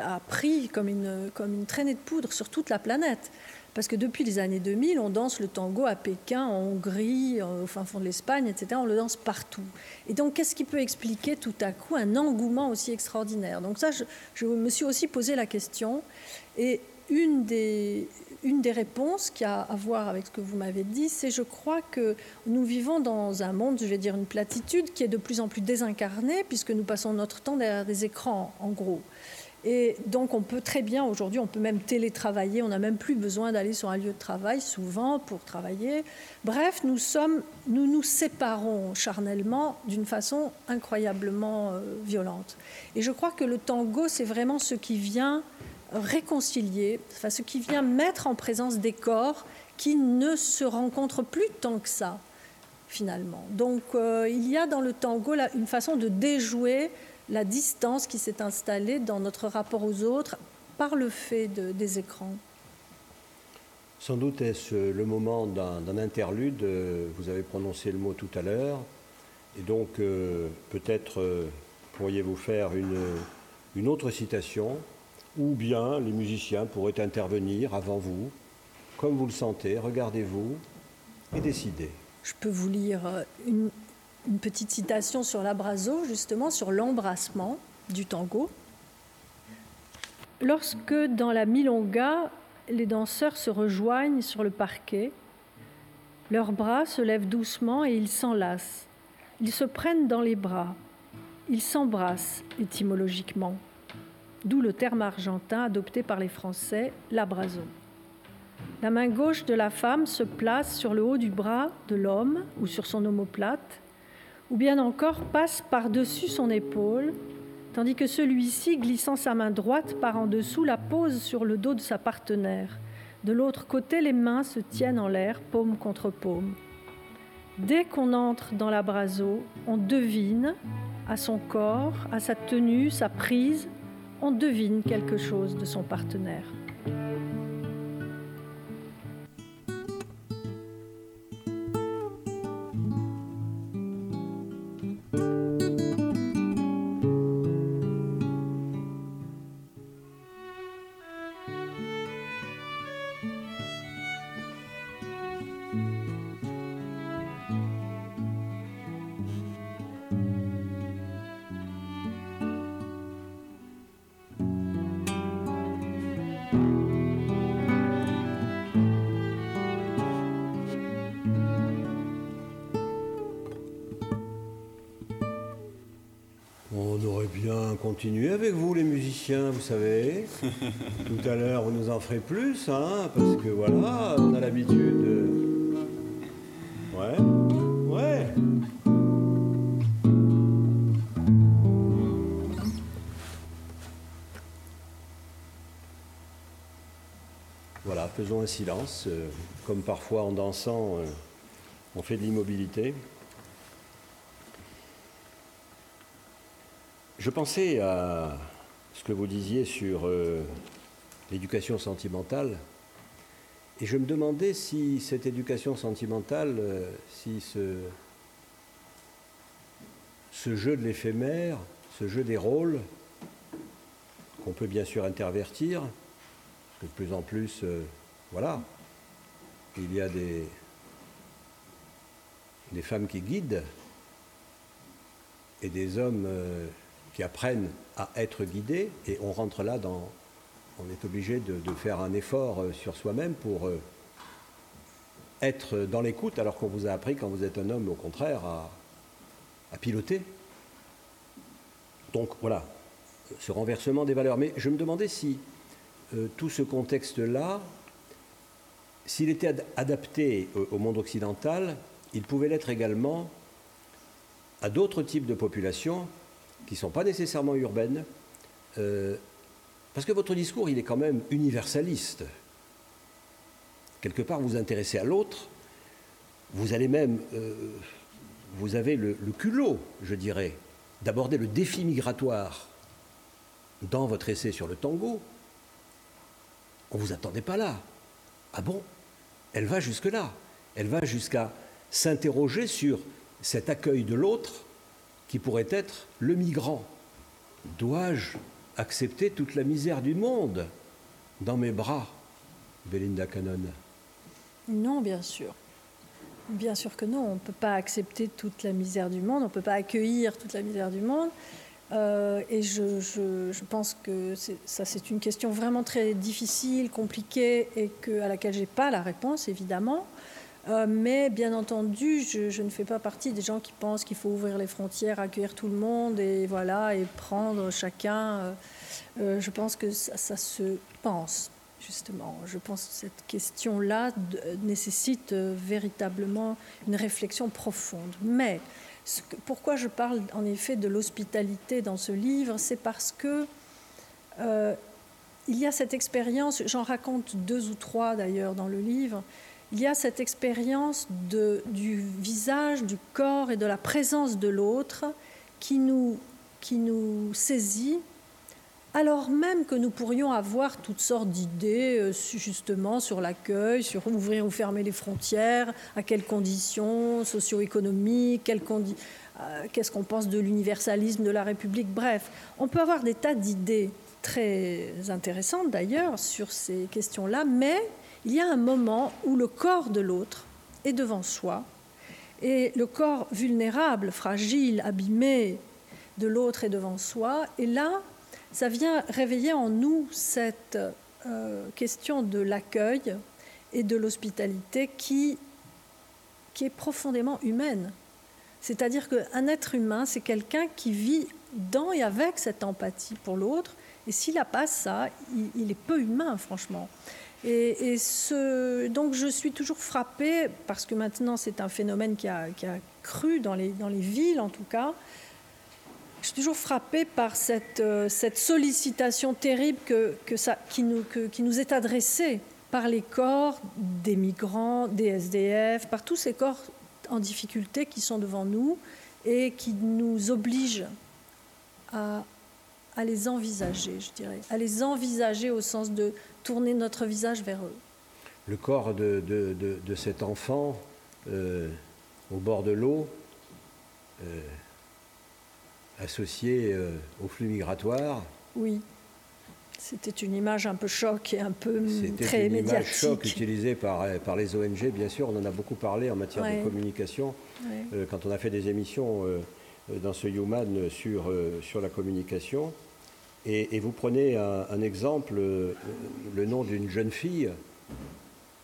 a pris comme une, comme une traînée de poudre sur toute la planète. Parce que depuis les années 2000, on danse le tango à Pékin, en Hongrie, au fin fond de l'Espagne, etc. On le danse partout. Et donc, qu'est-ce qui peut expliquer tout à coup un engouement aussi extraordinaire? Donc ça, je, me suis aussi posé la question. Et une des, une des réponses qui a à voir avec ce que vous m'avez dit, c'est je crois que nous vivons dans un monde, je vais dire une platitude, qui est de plus en plus désincarné, puisque nous passons notre temps derrière des écrans, en gros. Et donc on peut très bien aujourd'hui, on peut même télétravailler, on n'a même plus besoin d'aller sur un lieu de travail souvent pour travailler. Bref, nous nous séparons charnellement d'une façon incroyablement euh, violente. Et je crois que le tango, c'est vraiment ce qui vient réconcilier, enfin ce qui vient mettre en présence des corps qui ne se rencontrent plus tant que ça finalement. Donc euh, il y a dans le tango une façon de déjouer la distance qui s'est installée dans notre rapport aux autres par le fait des écrans. Sans doute est-ce le moment d'un interlude. Vous avez prononcé le mot tout à l'heure. Et donc, euh, peut-être euh, pourriez-vous faire une, une autre citation, ou bien les musiciens pourraient intervenir avant vous, comme vous le sentez. Regardez-vous et décidez. Je peux vous lire une, une petite citation sur l'abrazo, justement, sur l'embrassement du tango. Lorsque dans la milonga, les danseurs se rejoignent sur le parquet, leurs bras se lèvent doucement et ils s'enlacent. Ils se prennent dans les bras. Ils s'embrassent étymologiquement. D'où le terme argentin adopté par les Français, l'abrazo. La main gauche de la femme se place sur le haut du bras de l'homme ou sur son omoplate ou bien encore passe par-dessus son épaule, tandis que celui-ci, glissant sa main droite par en dessous, la pose sur le dos de sa partenaire. De l'autre côté, les mains se tiennent en l'air, paume contre paume. Dès qu'on entre dans l'abrazo, on devine, à son corps, à sa tenue, sa prise, on devine quelque chose de son partenaire. Continuer avec vous, les musiciens, vous savez. Tout à l'heure, vous nous en ferez plus, hein, parce que voilà, on a l'habitude. Ouais, ouais. Voilà, faisons un silence, euh, comme parfois en dansant, euh, on fait de l'immobilité. Je pensais à ce que vous disiez sur euh, l'éducation sentimentale, et je me demandais si cette éducation sentimentale, si ce, jeu de l'éphémère, ce jeu des rôles, qu'on peut bien sûr intervertir, de plus en plus, euh, voilà, il y a des, des femmes qui guident et des hommes euh, qui apprennent à être guidés, et on rentre là dans, on est obligé de, faire un effort euh, sur soi-même pour être dans l'écoute, alors qu'on vous a appris quand vous êtes un homme, au contraire, à, à piloter. Donc voilà, ce renversement des valeurs. Mais je me demandais si euh, tout ce contexte-là, s'il était adapté au, monde occidental, il pouvait l'être également à d'autres types de populations qui ne sont pas nécessairement urbaines, euh, parce que votre discours, il est quand même universaliste. Quelque part, vous vous intéressez à l'autre, vous allez même, euh, vous avez le culot, je dirais, d'aborder le défi migratoire dans votre essai sur le tango, on ne vous attendait pas là. Ah bon? Elle va jusque-là. Elle va jusqu'à s'interroger sur cet accueil de l'autre qui pourrait être le migrant. Dois-je accepter toute la misère du monde dans mes bras, Belinda Cannon? Non, bien sûr. Bien sûr que non, on ne peut pas accepter toute la misère du monde, on ne peut pas accueillir toute la misère du monde. Euh, et je, pense que c'est une question vraiment très difficile, compliquée, et que, à laquelle je n'ai pas la réponse, évidemment. Euh, mais bien entendu, je, ne fais pas partie des gens qui pensent qu'il faut ouvrir les frontières, accueillir tout le monde et voilà et prendre chacun. Euh, je pense que ça, se pense justement. Je pense que cette question-là nécessite véritablement une réflexion profonde. Mais pourquoi je parle en effet de l'hospitalité dans ce livre C'est parce que euh, il y a cette expérience, j'en raconte deux ou trois d'ailleurs dans le livre, il y a cette expérience du visage, du corps et de la présence de l'autre qui nous, qui nous saisit alors même que nous pourrions avoir toutes sortes d'idées euh, justement sur l'accueil, sur ouvrir ou fermer les frontières, à quelles conditions socio-économiques, euh, qu'est-ce qu'on pense de l'universalisme de la République, bref, on peut avoir des tas d'idées très intéressantes d'ailleurs sur ces questions-là, mais il y a un moment où le corps de l'autre est devant soi, et le corps vulnérable, fragile, abîmé de l'autre est devant soi, et là, ça vient réveiller en nous cette euh, question de l'accueil et de l'hospitalité qui, qui est profondément humaine. C'est-à-dire qu'un être humain, c'est quelqu'un qui vit dans et avec cette empathie pour l'autre. Et s'il n'a pas ça, il, est peu humain, franchement. Et, donc je suis toujours frappée, parce que maintenant c'est un phénomène qui a, qui a cru dans les, dans les villes en tout cas, je suis toujours frappée par cette, euh, cette sollicitation terrible que, que ça, qui, nous, qui nous est adressée par les corps des migrants, des SDF, par tous ces corps en difficulté qui sont devant nous et qui nous obligent à, à les envisager, je dirais, à les envisager au sens de tourner notre visage vers eux. Le corps de, de, de, cet enfant euh, au bord de l'eau, euh, associé euh, au flux migratoire. Oui. C'était une image un peu choc et un peu mm, très une image choc utilisée par, euh, par les ONG, bien sûr. On en a beaucoup parlé en matière de communication quand on a fait des émissions dans ce Human sur, sur la communication. Et, vous prenez un, exemple, le nom d'une jeune fille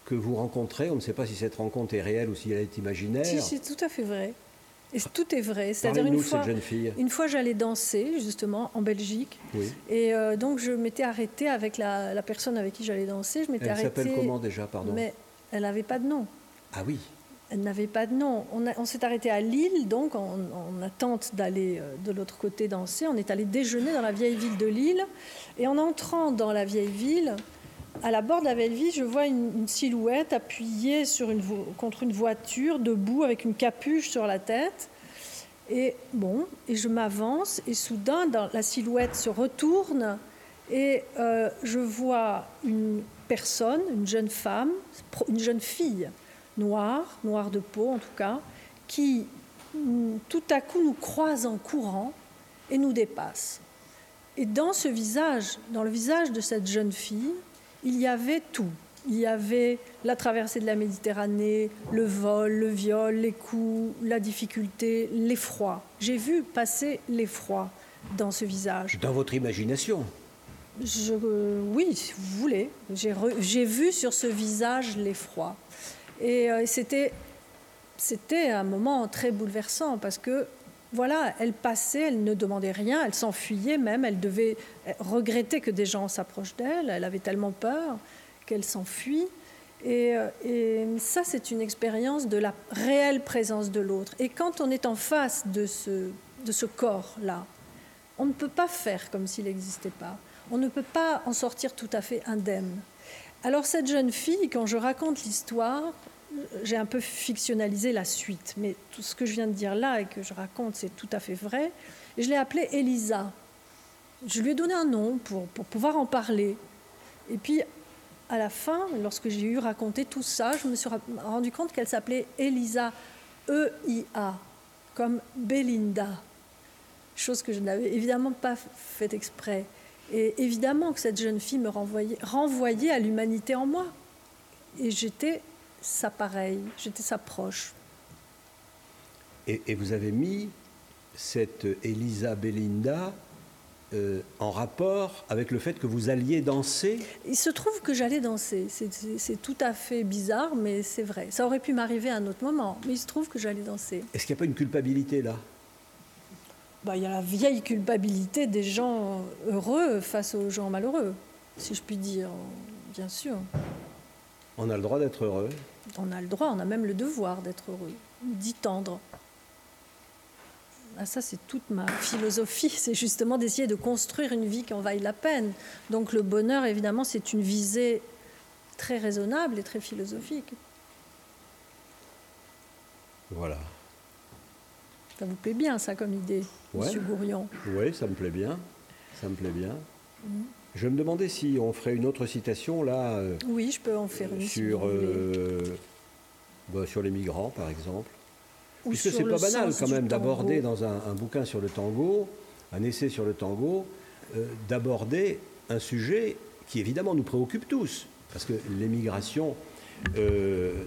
que vous rencontrez. On ne sait pas si cette rencontre est réelle ou si elle est imaginaire. Si, c'est tout à fait vrai. Et tout est vrai. C'est-à-dire une fois, une fois j'allais danser justement en Belgique, et euh, donc je m'étais arrêtée avec la, personne avec qui j'allais danser. Je m'étais elle s'appelle comment déjà, pardon? Mais elle n'avait pas de nom. Ah oui. Elle n'avait pas de nom. On, s'est arrêté à Lille, donc en, attente d'aller euh, de l'autre côté danser. On est allé déjeuner dans la vieille ville de Lille, et en entrant dans la vieille ville, à la bord de la belle vie, je vois une, silhouette appuyée sur une, contre une voiture, debout, avec une capuche sur la tête. Et bon, et je m'avance, et soudain, la silhouette se retourne, et euh, je vois une personne, une jeune femme, une jeune fille, noire, noire de peau en tout cas, qui tout à coup nous croise en courant et nous dépasse. Et dans ce visage, dans le visage de cette jeune fille, il y avait tout. Il y avait la traversée de la Méditerranée, le vol, le viol, les coups, la difficulté, l'effroi. J'ai vu passer l'effroi dans ce visage. Dans votre imagination? Je, Oui, si vous voulez. J'ai vu sur ce visage l'effroi. Et euh, c'était un moment très bouleversant parce que voilà, elle passait, elle ne demandait rien, elle s'enfuyait même, elle devait regretter que des gens s'approchent d'elle, elle avait tellement peur qu'elle s'enfuit. Et, euh, ça, c'est une expérience de la réelle présence de l'autre. Et quand on est en face de ce, de ce corps-là, on ne peut pas faire comme s'il n'existait pas. On ne peut pas en sortir tout à fait indemne. Alors cette jeune fille, quand je raconte l'histoire, j'ai un peu fictionnalisé la suite, mais tout ce que je viens de dire là et que je raconte, c'est tout à fait vrai. Je l'ai appelée Elisa. Je lui ai donné un nom pour, pour pouvoir en parler. Et puis, à la fin, lorsque j'ai eu raconté tout ça, je me suis rendu compte qu'elle s'appelait Elisa, E-I-A, comme Belinda. Chose que je n'avais évidemment pas fait exprès. Et évidemment que cette jeune fille me renvoyait, renvoyait à l'humanité en moi. Et j'étais sa pareille, j'étais sa proche. Et, vous avez mis cette Elisa Belinda euh, en rapport avec le fait que vous alliez danser? Il se trouve que j'allais danser. C'est tout à fait bizarre, mais c'est vrai. Ça aurait pu m'arriver à un autre moment, mais il se trouve que j'allais danser. Est-ce qu'il n'y a pas une culpabilité là? Bah, Il y a la vieille culpabilité des gens heureux face aux gens malheureux, si je puis dire, bien sûr. On a le droit d'être heureux. On a le droit, on a même le devoir d'être heureux, d'y tendre. Ah, ça, c'est toute ma philosophie, c'est justement d'essayer de construire une vie qui en vaille la peine. Donc le bonheur, évidemment, c'est une visée très raisonnable et très philosophique. Voilà. Ça vous plaît bien, ça, comme idée, Monsieur Gourion? Oui, ça me plaît bien. Ça me plaît bien. Mm. Je me demandais si on ferait une autre citation là. Euh, oui, je peux en faire une. Sur, euh, bah, sur les migrants, par exemple. Ou Puisque c'est pas banal quand même d'aborder dans un, bouquin sur le tango, un essai sur le tango, euh, d'aborder un sujet qui évidemment nous préoccupe tous. Parce que l'émigration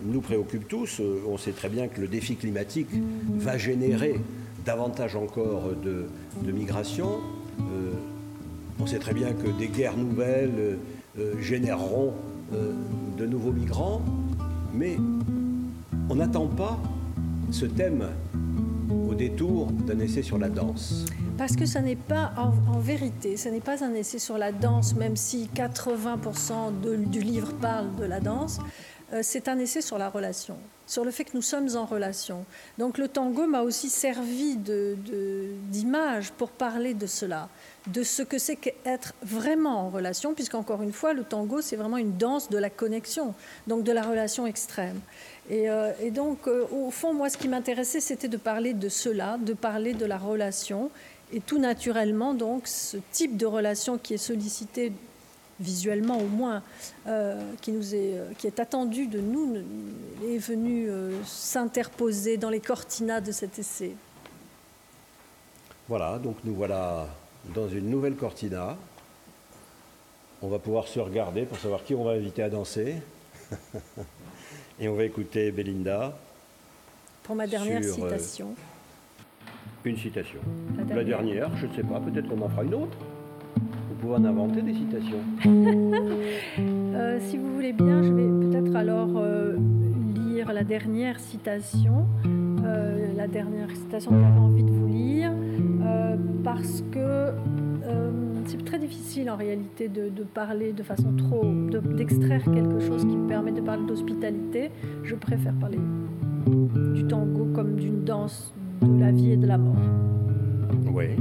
nous préoccupe tous. On sait très bien que le défi climatique va générer davantage encore de, de migration. On sait très bien que des guerres nouvelles euh, euh, généreront euh, de nouveaux migrants, mais on n'attend pas ce thème au détour d'un essai sur la danse. Parce que ça n'est pas, en, vérité, ce n'est pas un essai sur la danse, même si 80% du livre parle de la danse, c'est un essai sur la relation, sur le fait que nous sommes en relation. Donc le tango m'a aussi servi d'image pour parler de cela de ce que c'est qu'être vraiment en relation, puisqu'encore une fois, le tango, c'est vraiment une danse de la connexion, donc de la relation extrême. Et, euh, donc, euh, au fond, moi, ce qui m'intéressait, c'était de parler de cela, de parler de la relation, et tout naturellement, donc, ce type de relation qui est sollicité visuellement au moins, euh, qui, nous est, qui est attendu de nous, est venu s'interposer dans les cortinas de cet essai. Voilà, donc nous voilà dans une nouvelle cortina. On va pouvoir se regarder pour savoir qui on va inviter à danser. Et on va écouter Belinda. Pour ma dernière euh, citation. une citation. La dernière, je ne sais pas, peut-être qu'on en fera une autre. Vous pouvez en inventer des citations. Euh, si vous voulez bien, je vais peut-être alors euh, lire la dernière citation. La dernière citation que j'avais envie de vous lire. Euh, parce que euh, c'est très difficile en réalité de, parler de façon trop, d'extraire quelque chose qui me permet de parler d'hospitalité. Je préfère parler du tango comme d'une danse de la vie et de la mort. Oui.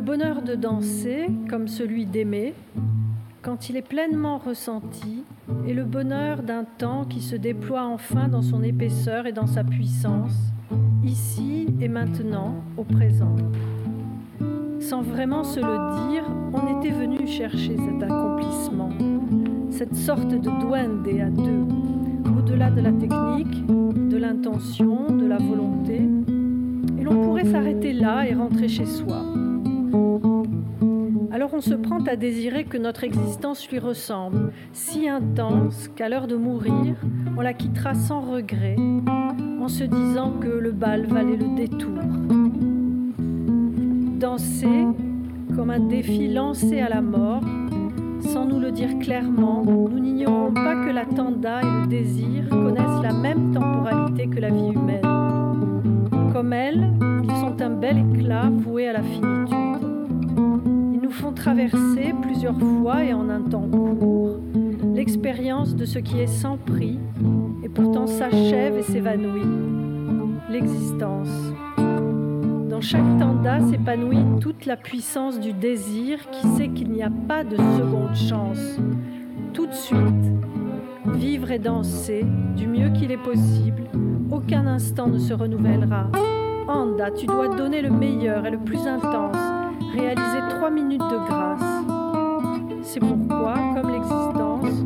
Bonheur de danser, comme celui d'aimer, quand il est pleinement ressenti, est le bonheur d'un temps qui se déploie enfin dans son épaisseur et dans sa puissance, ici et maintenant, au présent. Sans vraiment se le dire, on était venu chercher cet accomplissement, cette sorte de duende à deux, au-delà de la technique, de l'intention, de la volonté, et l'on pourrait s'arrêter là et rentrer chez soi. On se prend à désirer que notre existence lui ressemble, si intense qu'à l'heure de mourir, on la quittera sans regret, en se disant que le bal valait le détour. Danser comme un défi lancé à la mort, sans nous le dire clairement, nous n'ignorons pas que la et le désir connaissent la même temporalité que la vie humaine. Comme elle, ils sont un bel éclat voué à la finitude. Font traverser plusieurs fois et en un temps court l'expérience de ce qui est sans prix et pourtant s'achève et s'évanouit, l'existence. Dans chaque tanda s'épanouit toute la puissance du désir qui sait qu'il n'y a pas de seconde chance. Tout de suite, vivre et danser du mieux qu'il est possible, aucun instant ne se renouvellera. Anda, tu dois donner le meilleur et le plus intense, réaliser trois minutes de grâce. C'est pourquoi, comme l'existence,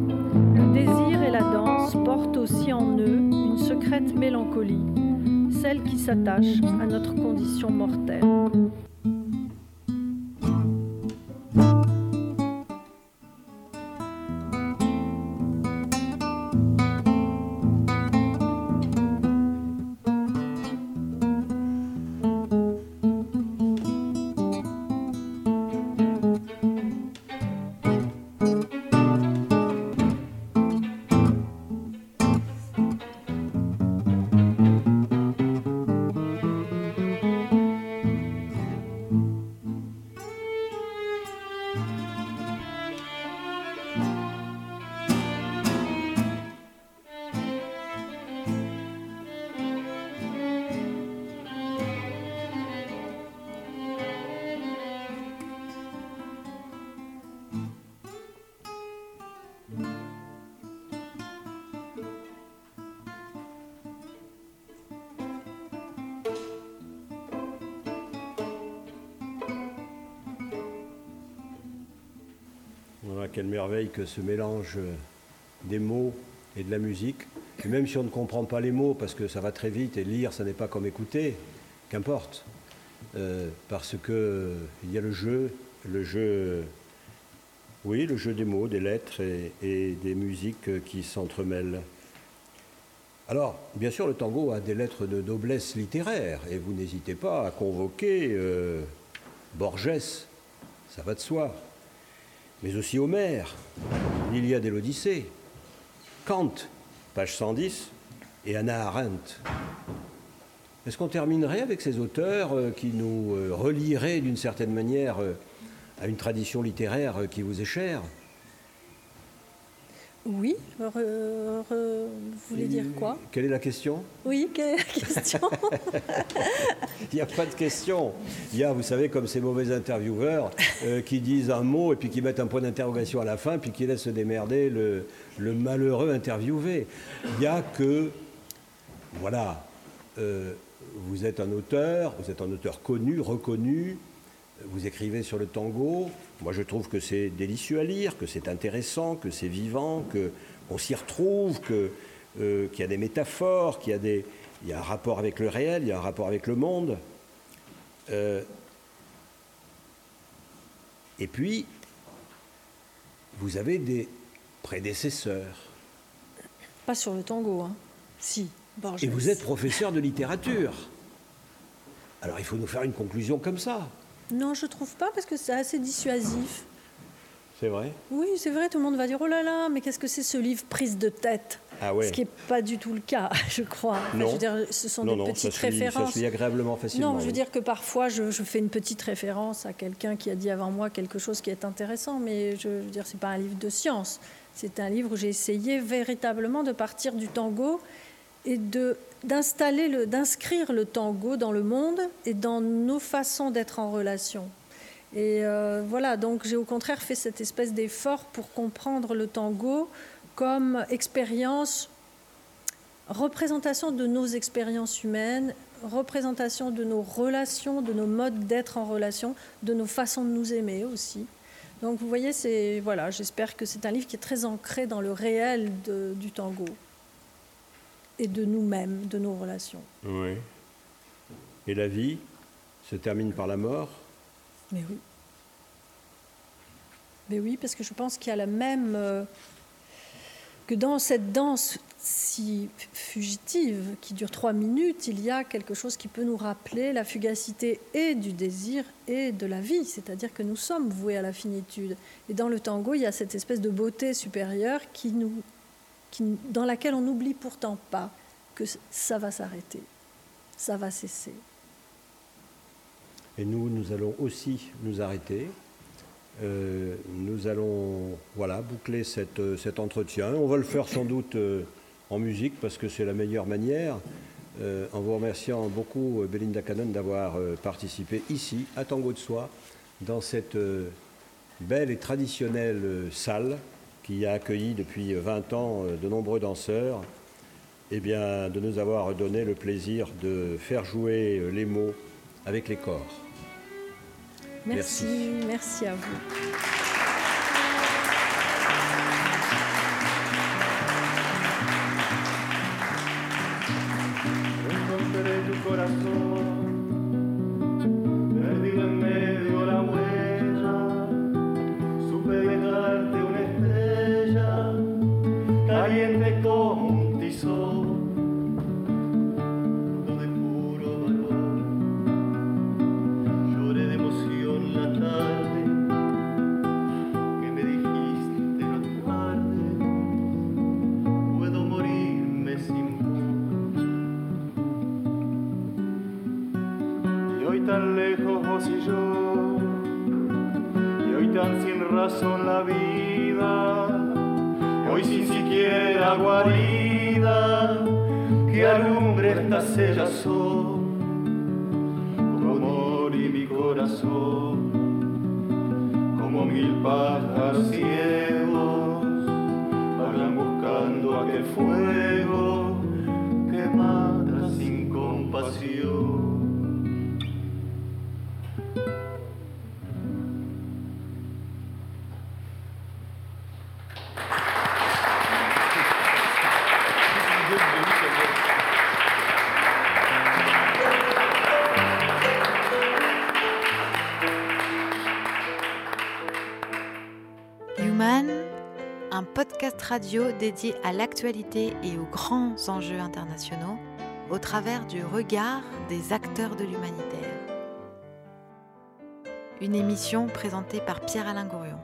le désir et la danse portent aussi en eux une secrète mélancolie celle qui s'attache à notre condition mortelle. Quelle merveille que ce mélange des mots et de la musique. Et même si on ne comprend pas les mots, parce que ça va très vite, et lire, ça n'est pas comme écouter, qu'importe. Euh, parce que il y a le jeu, le jeu, oui, le jeu des mots, des lettres et, des musiques qui s'entremêlent. Alors, bien sûr, le tango a des lettres de noblesse littéraire, et vous n'hésitez pas à convoquer euh, Borges, ça va de soi mais aussi Homère, l'Iliade et l'Odyssée, Kant, page 110, et Anna Arendt. Est-ce qu'on terminerait avec ces auteurs euh, qui nous euh, relieraient d'une certaine manière euh, à une tradition littéraire qui vous est chère? Oui, vous voulez dire quoi? Quelle est la question? Oui, quelle est la question? Il n'y a pas de question. Il y a, vous savez, comme ces mauvais intervieweurs euh, qui disent un mot et puis qui mettent un point d'interrogation à la fin, puis qui laissent se démerder le, malheureux interviewé. Il n'y a que, voilà, euh, vous êtes un auteur, vous êtes un auteur connu, reconnu, vous écrivez sur le tango. Moi, je trouve que c'est délicieux à lire, que c'est intéressant, que c'est vivant, qu'on s'y retrouve, euh, qu'il y a des métaphores, qu'il y a, des, il y a un rapport avec le réel, il y a un rapport avec le monde. Euh, et puis, vous avez des prédécesseurs. Pas sur le tango, hein. Si, Et vous êtes professeur de littérature. Alors il faut nous faire une conclusion comme ça. Non, je trouve pas parce que c'est assez dissuasif. C'est vrai? Oui, c'est vrai, tout le monde va dire oh là là, mais qu'est-ce que c'est ce livre prise de tête? Ah ouais. Ce qui n'est pas du tout le cas, je crois. non. Je veux dire, ce sont des petites ça références. Ça se agréablement facilement. Non, je veux dire que parfois je, fais une petite référence à quelqu'un qui a dit avant moi quelque chose qui est intéressant, mais je, veux dire, c'est pas un livre de science. C'est un livre où j'ai essayé véritablement de partir du tango et de d'installer, d'inscrire le tango dans le monde et dans nos façons d'être en relation. Et euh, voilà, donc j'ai au contraire fait cette espèce d'effort pour comprendre le tango comme expérience, représentation de nos expériences humaines, représentation de nos relations, de nos modes d'être en relation, de nos façons de nous aimer aussi. Donc vous voyez, c'est voilà, j'espère que c'est un livre qui est très ancré dans le réel du tango et de nous-mêmes, de nos relations. Oui. Et la vie se termine par la mort? Mais oui. Mais oui, parce que je pense qu'il y a la même... Euh, que dans cette danse si fugitive qui dure trois minutes, il y a quelque chose qui peut nous rappeler la fugacité et du désir et de la vie, c'est-à-dire que nous sommes voués à la finitude. Et dans le tango, il y a cette espèce de beauté supérieure qui nous, dans laquelle on n'oublie pourtant pas que ça va s'arrêter, ça va cesser. Et nous, nous allons aussi nous arrêter. Euh, nous allons voilà, boucler euh, cet entretien. On va le faire sans doute euh, en musique parce que c'est la meilleure manière. en vous remerciant beaucoup, Belinda Cannon, d'avoir participé ici, à Tango de Soie, dans cette belle et traditionnelle salle qui a accueilli depuis 20 ans de nombreux danseurs eh bien, de nous avoir donné le plaisir de faire jouer les mots avec les corps. Merci, merci, merci à vous. ti so radio dédié à l'actualité et aux grands enjeux internationaux au travers du regard des acteurs de l'humanitaire. Une émission présentée par Pierre-Alain Gourion.